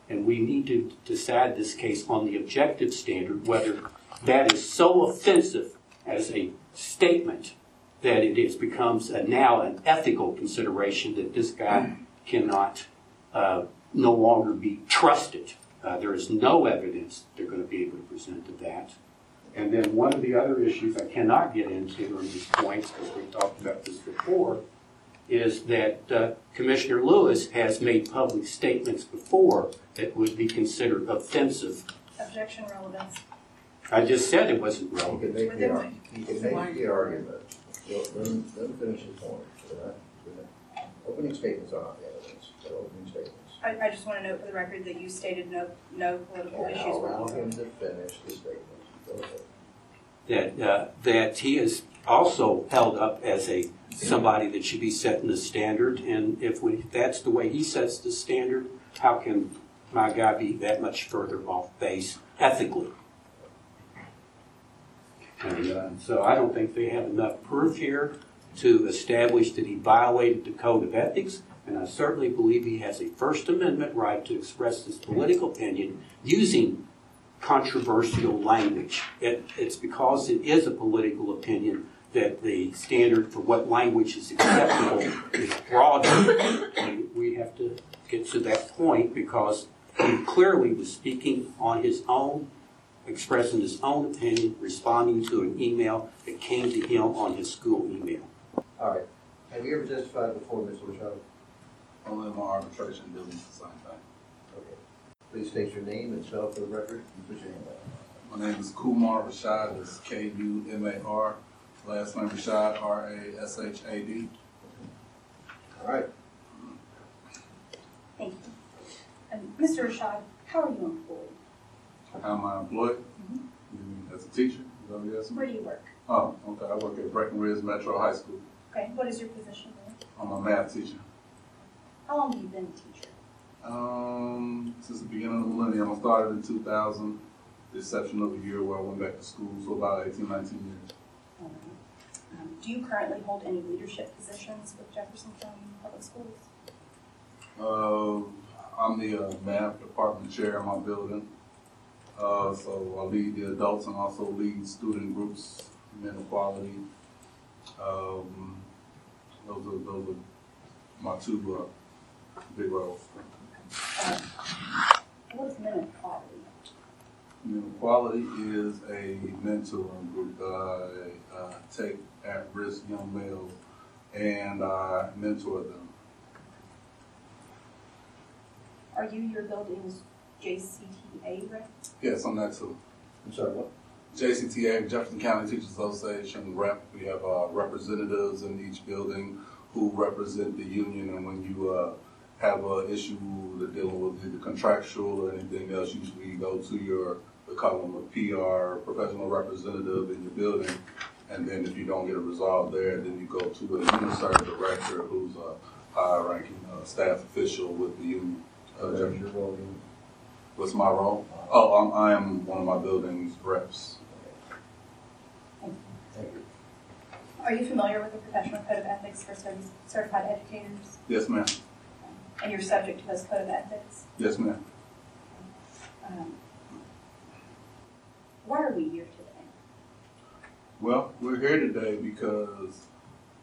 And we need to decide this case on the objective standard, whether that is so offensive as a statement that it is, becomes a, now an ethical consideration that this guy cannot uh, no longer be trusted. Uh, there is no evidence they're going to be able to present to that. And then one of the other issues I cannot get into on these points, because we talked about this before, is that uh, Commissioner Lewis has made public statements before that would be considered offensive. Objection relevance. I just said it wasn't You relevant. can make the, ar- you can make the argument, Well, let him, let him finish his point. We're not- we're not- Opening statements are not evidence, they're opening statements. I, I just want to note for the record that you stated no, no political And issues I'll were allow him to finish the statement. Go ahead. that, uh, that he is also held up as a, somebody that should be setting the standard, and if we, if that's the way he sets the standard, how can my guy be that much further off base ethically? And, uh, so I don't think they have enough proof here to establish that he violated the code of ethics, and I certainly believe he has a First Amendment right to express his political opinion using controversial language. It, it's because it is a political opinion that the standard for what language is acceptable is broader. And we have to get to that point because he clearly was speaking on his own, expressing his own opinion, responding to an email that came to him on his school email. All right. Have you ever testified before, Mr. Rashad? Only in my arbitration dealings, the same thing. Okay. Please state your name and spell for the record and put your hand up. My name is Kumar Rashad, it's K-U-M-A-R, last name Rashad, R-A-S-H-A-D. All right. Thank you. Um, and Mr. Rashad, how are you employed? How am I employed? Mm-hmm. You mean As a teacher? Is that what you're asking? Where do you work? Oh, okay, I work at Breckinridge Metro High School. Okay, what is your position there? I'm a math teacher. How long have you been a teacher? Um, since the beginning of the millennium, I started in 2000, the exception of a year where I went back to school, so about 18, 19 years. Um, Do you currently hold any leadership positions with Jefferson County Public Schools? Uh, I'm the uh, math department chair in my building. Uh, so I lead the adults and also lead student groups, men equality. Um, those are, those are my two, uh, big roles. Um, What is men quality? Men quality is a mentoring group that I uh, take at-risk young males and I mentor them. Are you your building's JCTA rep? Yes, I'm that too. I'm sorry, what? JCTA, Jefferson County Teachers Association rep. We have uh, representatives in each building who represent the union, and when you uh, have an issue that dealing with either contractual or anything else, usually you go to your, we call them a PR, professional representative in your building, and then if you don't get it resolved there, then you go to the union service director, who's a high-ranking uh, staff official with the union. Uh, There's your role in- What's my role? Oh, I'm, I am one of my building's reps. Thank you. Are you familiar with the professional code of ethics for certi- certified educators? Yes, ma'am. And you're subject to those code of ethics? Yes, ma'am. Um, Why are we here today? Well, we're here today because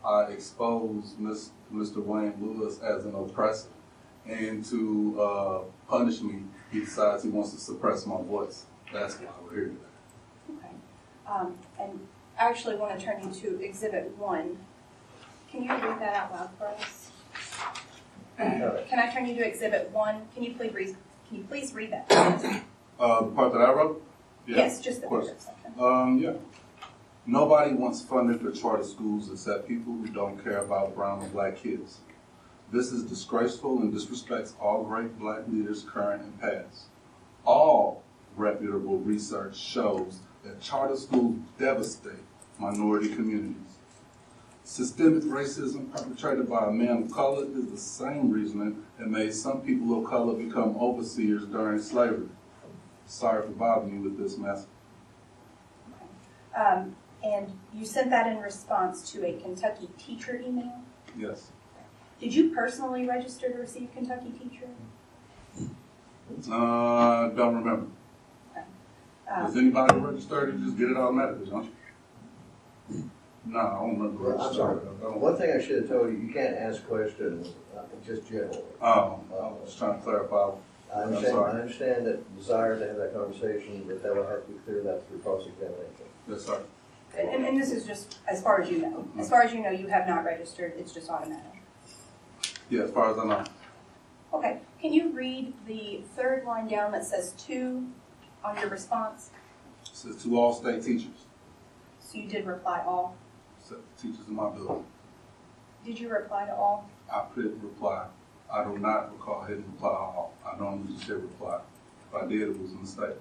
I exposed Miss, Mr. Wayne Lewis as an oppressor. And to uh, punish me, he decides he wants to suppress my voice. That's why we're here today. Okay. Um, And I actually want to turn you to Exhibit 1. Can you read that out loud for us? Can I turn you to Exhibit 1? Can you please read, can you please read that? (coughs) Uh, the part that I wrote? Yeah, Yes, just the of course. paragraph section. Um, yeah. Nobody wants funding for charter schools except people who don't care about brown and black kids. This is disgraceful and disrespects all great black leaders, current and past. All reputable research shows that charter schools devastate minority communities. Systemic racism perpetrated by a man of color is the same reasoning that made some people of color become overseers during slavery. Sorry for bothering you with this mess. Um, And you sent that in response to a Kentucky teacher email? Yes. Did you personally register to receive Kentucky teacher? Uh, don't remember. Does Um, anybody register to just get it automatically, don't you? No, I don't remember. Well, I'm sorry. I don't- One thing I should have told you, you can't ask questions, uh, just generally. Oh, I was trying to clarify. I I'm understand, sorry. I understand that desire to have that conversation, but that will have to be cleared up through cross-examination. Yes, sir. And, and this is just as far as you know. As far as you know, you have not registered, it's just automatic. Yeah, as far as I know. Okay, can you read the third line down that says two on your response? It says to all state teachers. So you did reply all? Teachers in my building. Did you reply to all? I put reply. I do not recall hitting reply all. I normally just hit reply. If I did, it was a mistake.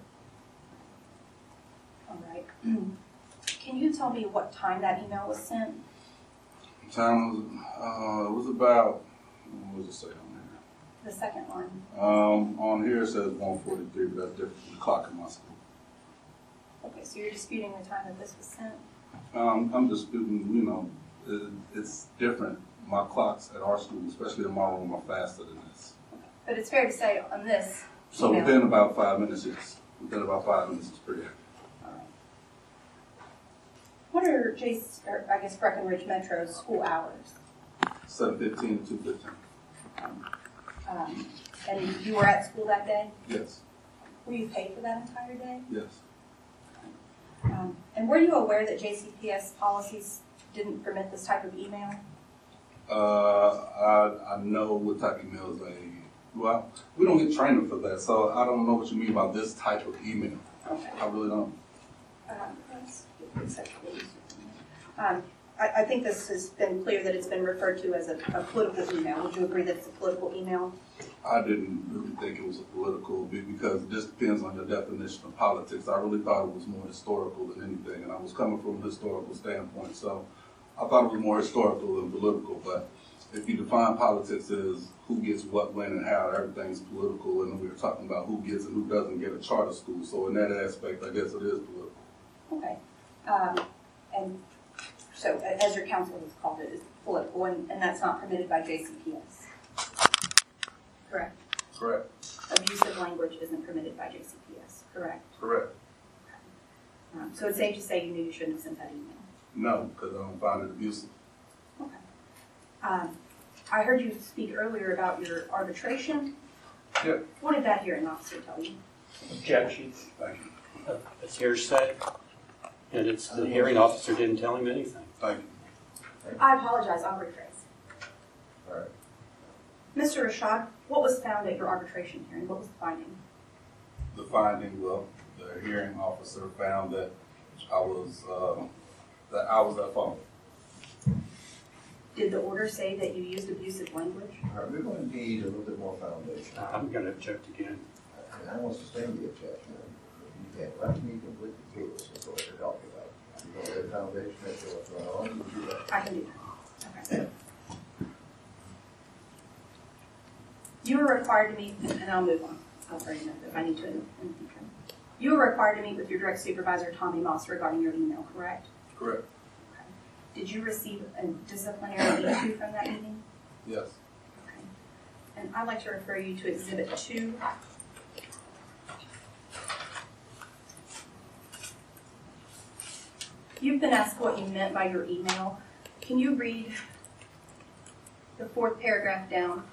All right. (clears throat) Can you tell me what time that email was sent? The time was, uh, it was about, what does it say on there? The second one. Um, on here it says one forty-three, but that's different from the clock in my school. Okay, so you're disputing the time that this was sent? Um, I'm just disputing, you know, it, it's different. My clocks at our school, especially in my room, are faster than this. But it's fair to say on this So email. within about five minutes, yes. Within about five minutes, it's pretty accurate. What are Jace, or I guess Breckinridge Metro's school hours? Seven fifteen to two fifteen. Um, and you were at school that day? Yes, Were you paid for that entire day? yes. Um, and were you aware that JCPS policies didn't permit this type of email? Uh, I, I know what type of emails they, well, we don't get training for that, so I don't know what you mean by this type of email. Okay. I really don't. Um, let's get this actually. Um, I, I think this has been clear that it's been referred to as a, a political email. Would you agree that it's a political email? I didn't really think it was a political, be- because it just depends on your definition of politics. I really thought it was more historical than anything, and I was coming from a historical standpoint, so I thought it was more historical than political, but if you define politics as who gets what, when, and how, everything's political, and we were talking about who gets and who doesn't get a charter school, so in that aspect, I guess it is political. Okay. Um, and so, as your council has called it, it's political, and, and that's not permitted by JCPS. Correct? Correct. Abusive language isn't permitted by JCPS, correct? Correct. Um, so it's safe to say you knew you shouldn't have sent that email? No, because I don't find it abusive. Okay. Um, I heard you speak earlier about your arbitration. Yep. What did that hearing officer tell you? Objection. Thank you. It's hearsay, and it's, the hearing officer didn't tell him anything. Thank you. I apologize, I'll rephrase. All right. Mr. Rashad, what was found at your arbitration hearing? What was the finding? The finding, well, the hearing officer found that I was, uh, that I was at fault. Did the order say that you used abusive language? All right, we're going to need a little bit more foundation. I'm going to object again. And I want to sustain the objection. You can't let me completely through this before I can help you out. You don't have foundation, that's what's going on, you do that. I can do that. Okay. You were required to meet, and I'll move on. I'll bring it up if I need to in in the future. You were required to meet with your direct supervisor, Tommy Moss, regarding your email, correct? Correct. Did you receive a disciplinary issue from that meeting? Yes. Okay. And I'd like to refer you to Exhibit Two. You've been asked what you meant by your email. Can you read the fourth paragraph down?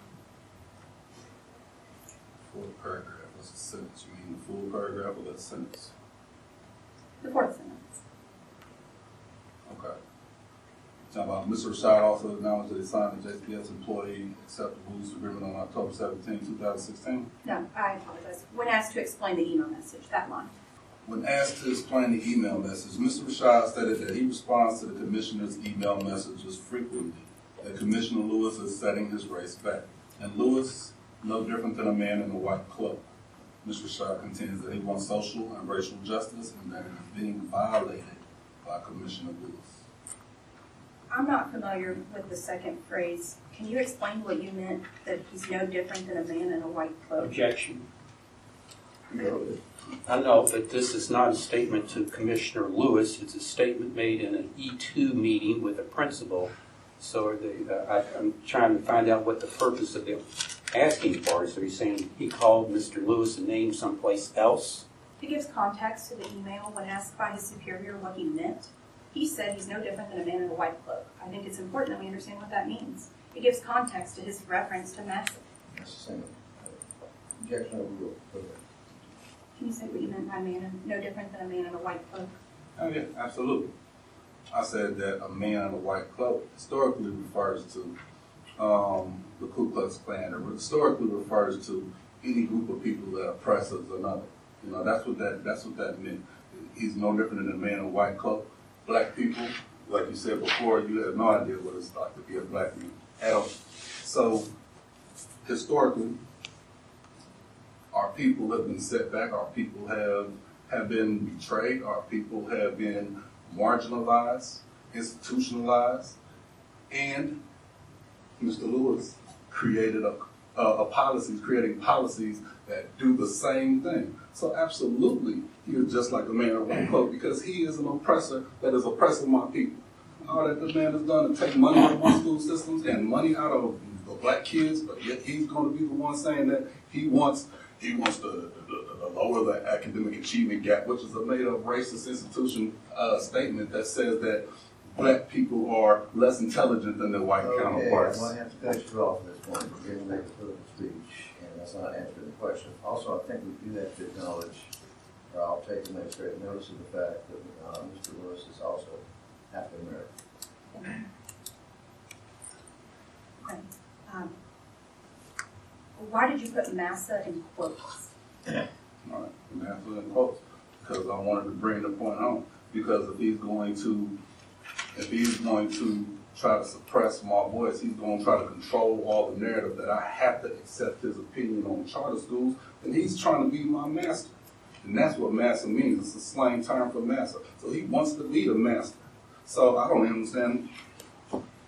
Fourth paragraph, what's the sentence? You mean the full paragraph or that sentence? The fourth sentence. Okay. Talking about, Mr. Rashad also acknowledged that he signed the JPS employee acceptable agreement on October 17, 2016. No, I apologize. When asked to explain the email message, that line. When asked to explain the email message, Mr. Rashad stated that he responds to the commissioner's email messages frequently, that Commissioner Lewis is setting his race back. And Lewis, no different than a man in a white cloak. Mr. Rashad contends that he wants social and racial justice and that it is being violated by Commissioner Lewis. I'm not familiar with the second phrase. Can you explain what you meant, that he's no different than a man in a white cloak? Objection. You know, it- I know, that this is not a statement to Commissioner Lewis. It's a statement made in an E2 meeting with a principal. So are they, uh, I, I'm trying to find out what the purpose of the asking for is. Are you saying he called Mr. Lewis a name someplace else? He gives context to the email when asked by his superior what he meant. He said he's no different than a man in a white cloak. I think it's important that we understand what that means. It gives context to his reference to massa. That's the same. Objection overruled. Can you say what you meant by man, in- no different than a man in a white cloak? Oh, yeah, absolutely. I said that a man in a white cloak historically refers to um, the Ku Klux Klan. It historically refers to any group of people that oppresses another. You know, that's what that that's what that meant. He's no different than a man in white cloak. black people, like you said before, you have no idea what it's like to be a black man at all. So historically, our people have been set back, our people have, have been betrayed, our people have been marginalized, institutionalized, and Mr. Lewis created a, a, a policies, creating policies that do the same thing. So absolutely, he is just like the man of one coat because he is an oppressor that is oppressing my people. All that the man has done to take money out of my school systems and money out of the black kids, but yet he's going to be the one saying that he wants he wants to, lower the academic achievement gap, which is a made up racist institution uh, statement that says that black people are less intelligent than their white Okay, I'm counterparts. gonna have to cut you off at this point, you're gonna make a political speech, and that's not answering the question. Also, I think we do have to acknowledge, or I'll take administrative notice of the fact that, uh, Mr. Lewis is also African American. Okay. Um, Why did you put massa in quotes? All right, and that's in quotes, because I wanted to bring the point home. Because if he's going to, if he's going to try to suppress my voice, he's going to try to control all the narrative that I have to accept his opinion on charter schools, then he's trying to be my master. And that's what master means. It's a slang term for master. So he wants to be the master. So I don't understand.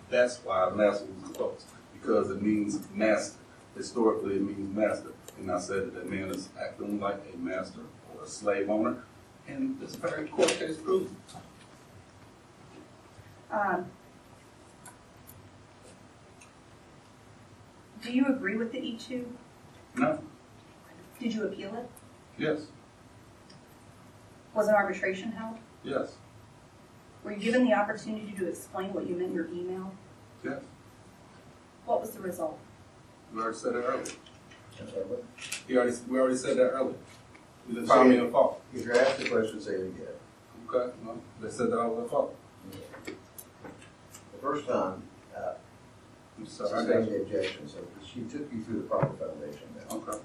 That's why master was quotes, because it means master. Historically, it means master. And I said that that man is acting like a master or a slave owner, and this very court case proves. Um, Do you agree with the E two? No, Did you appeal it? yes, Was an arbitration held? yes, Were you given the opportunity to explain what you meant in your email? yes. What was the result? We already said it earlier. I'm sorry, what? He already, we already said that earlier. You didn't find me at fault. If you're asked the question, say it again. Okay, no, they said that I was at fault. The first time, uh, I'm sorry, I got sustained the objection, so she took you through the proper foundation now. Okay.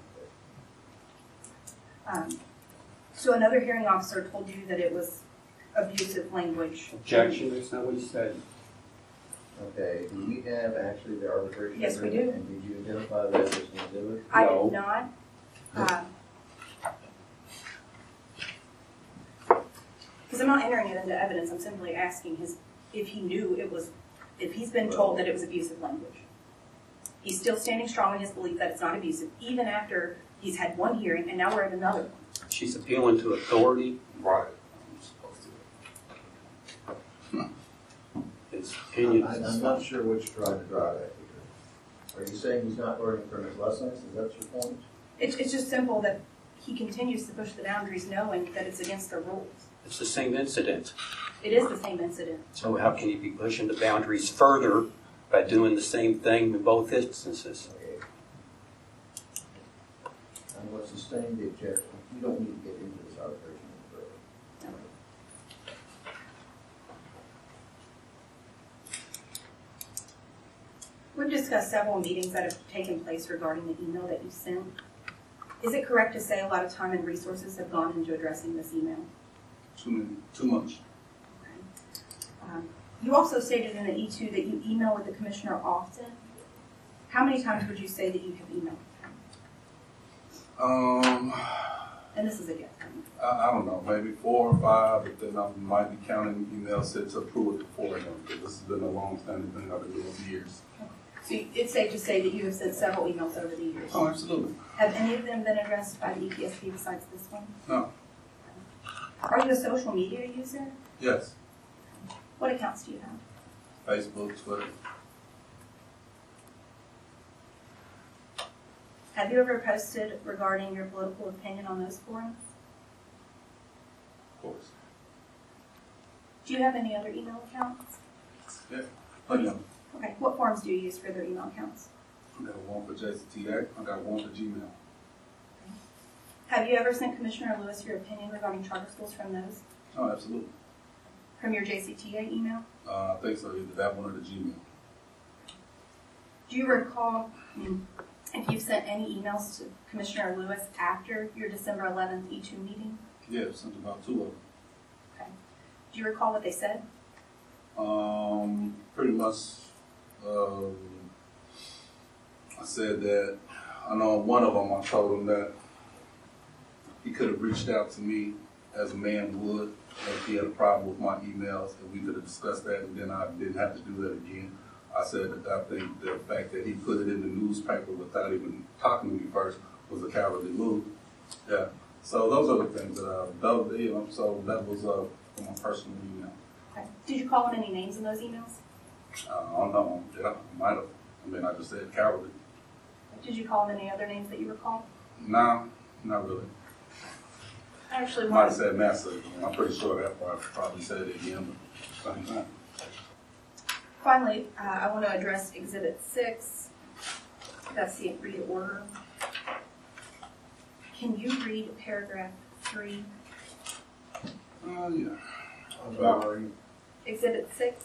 Um, So another hearing officer told you that it was abusive language? Objection, that's not what he said. Okay, do we have actually the arbitration? Yes, we agreement? do. And did you identify that as an exhibit? I No. did not. Um, Because I'm not entering it into evidence, I'm simply asking his, if he knew it was, if he's been told that it was abusive language. He's still standing strong in his belief that it's not abusive, even after he's had one hearing and now we're at another one. She's appealing to authority. Right. I'm. Hmm. His opinion I- I'm not sure what you're trying to drive at here. Are you saying he's not learning from his lessons? Is that your point? It's, it's just simple that he continues to push the boundaries knowing that it's against the rules. It's the same incident. It is the same incident. So how can you be pushing the boundaries further by doing the same thing in both instances? And what sustained the objection, you don't need to get into this arbitration further. We've discussed several meetings that have taken place regarding the email that you sent. Is it correct to say a lot of time and resources have gone into addressing this email? Too many, too much. Um, You also stated in the E2 that you email with the commissioner often. How many times would you say that you have emailed? Um, And this is a guess. I, I don't know, maybe four or five, but then I might be counting emails sent to approve it for him, because this has been a long-standing thing I've been doing for years. So you- it's safe to say that you have sent several emails over the years. Oh, absolutely. Have any of them been addressed by the E EPSB besides this one? No, Are you a social media user? yes, What accounts do you have? Facebook, Twitter, Have you ever posted regarding your political opinion on those forums? of course. Do you have any other email accounts? Yeah, plenty of them. Okay, what forums do you use for their email accounts? I got one for JCTA, I got one for Gmail. Have you ever sent Commissioner Lewis your opinion regarding charter schools from those, Oh, absolutely. from your JCTA email? Uh, I think so, either that one or the Gmail. Do you recall mm, if you've sent any emails to Commissioner Lewis after your December 11th E2 meeting? Yeah, something about two of them. Okay. Do you recall what they said? Um, pretty much, um, I said that, I know one of them, I told him that he could have reached out to me as a man would, if he had a problem with my emails, and we could have discussed that, and then I didn't have to do that again. I said that I think the fact that he put it in the newspaper without even talking to me first was a cowardly move. Yeah, so those are the things that I, those, you know, so that was, uh, from my personal email. Okay. Did you call on any names in those emails? Uh, I don't know, yeah, I might have, I mean, I just said cowardly. Did you call on any other names that you recall? No, not really. I actually Might have wanted, said massive, I'm pretty sure that part probably said it again, but same time. finally, uh, I want to address Exhibit 6. That's the agreed order. Can you read paragraph 3, Oh, yeah. I'm sorry. Exhibit 6?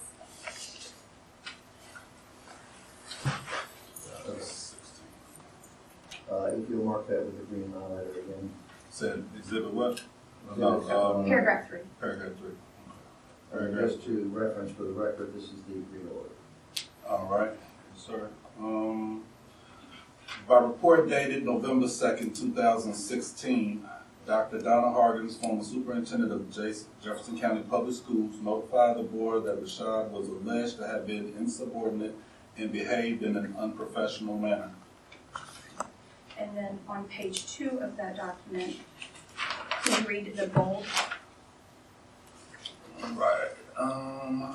That's- Uh, if you'll mark that with a green highlighter again. Said exhibit what? No, um, Paragraph 3. Paragraph three. And just to reference for the record, this is the agreed order. All right, yes, sir. Um, by report dated November second, two thousand sixteen, Dr. Donna Hargens, former superintendent of Jas- Jefferson County Public Schools, notified the board that Rashad was alleged to have been insubordinate and behaved in an unprofessional manner. And then on page 2 of that document, can you read the bold? Right. Um,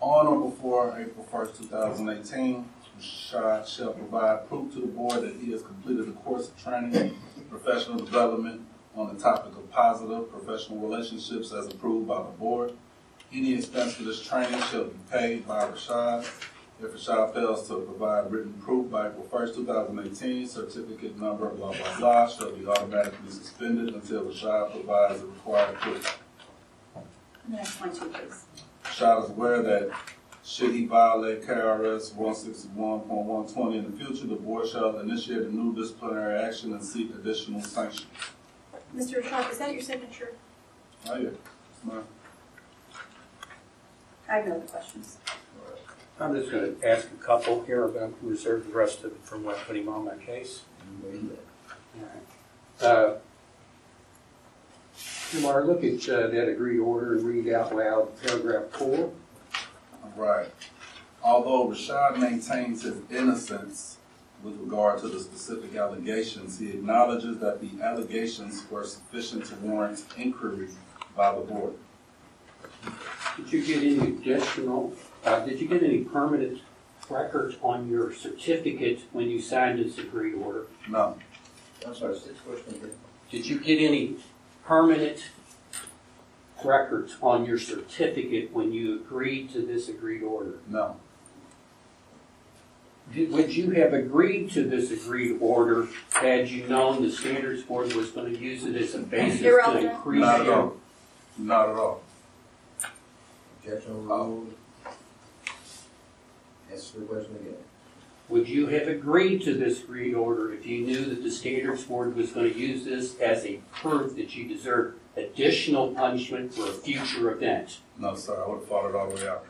on or before April first, two thousand eighteen, Rashad shall provide proof to the board that he has completed a course of training, professional development on the topic of positive professional relationships as approved by the board. Any expense for this training shall be paid by Rashad. If a Rashad fails to provide written proof by April first, two thousand eighteen, certificate number blah, blah, blah, shall be automatically suspended until the Rashad provides the required proof. The next one too, please. Rashad is aware that should he violate KRS one sixty-one point one twenty in the future, the board shall initiate a new disciplinary action and seek additional sanctions. Mr. Sharp, is that your signature? Oh, yeah. Ma'am. I have no other questions. I'm just gonna ask a couple here, but I'm gonna reserve the rest of it for when I put him on my case. Do that. Uh, Kumar, look at uh, that agreed order and read out loud paragraph four. All right. Although Rashad maintains his innocence with regard to the specific allegations, he acknowledges that the allegations were sufficient to warrant inquiry by the board. Did you get any additional, uh, did you get any permanent records on your certificate when you signed this agreed order? No, I'm sorry, six questions again. Did you get any permanent records on your certificate when you agreed to this agreed order? no, Did- Would you have agreed to this agreed order had you known the standards board was going to use it as a basis to Irrelevant. increase not at your? all. Not at all. Objection overruled. Answer the question again. Would you have agreed to this agreed order if you knew that the standards board was going to use this as a proof that you deserve additional punishment for a future event? No, sir, I would have fought it all the way out.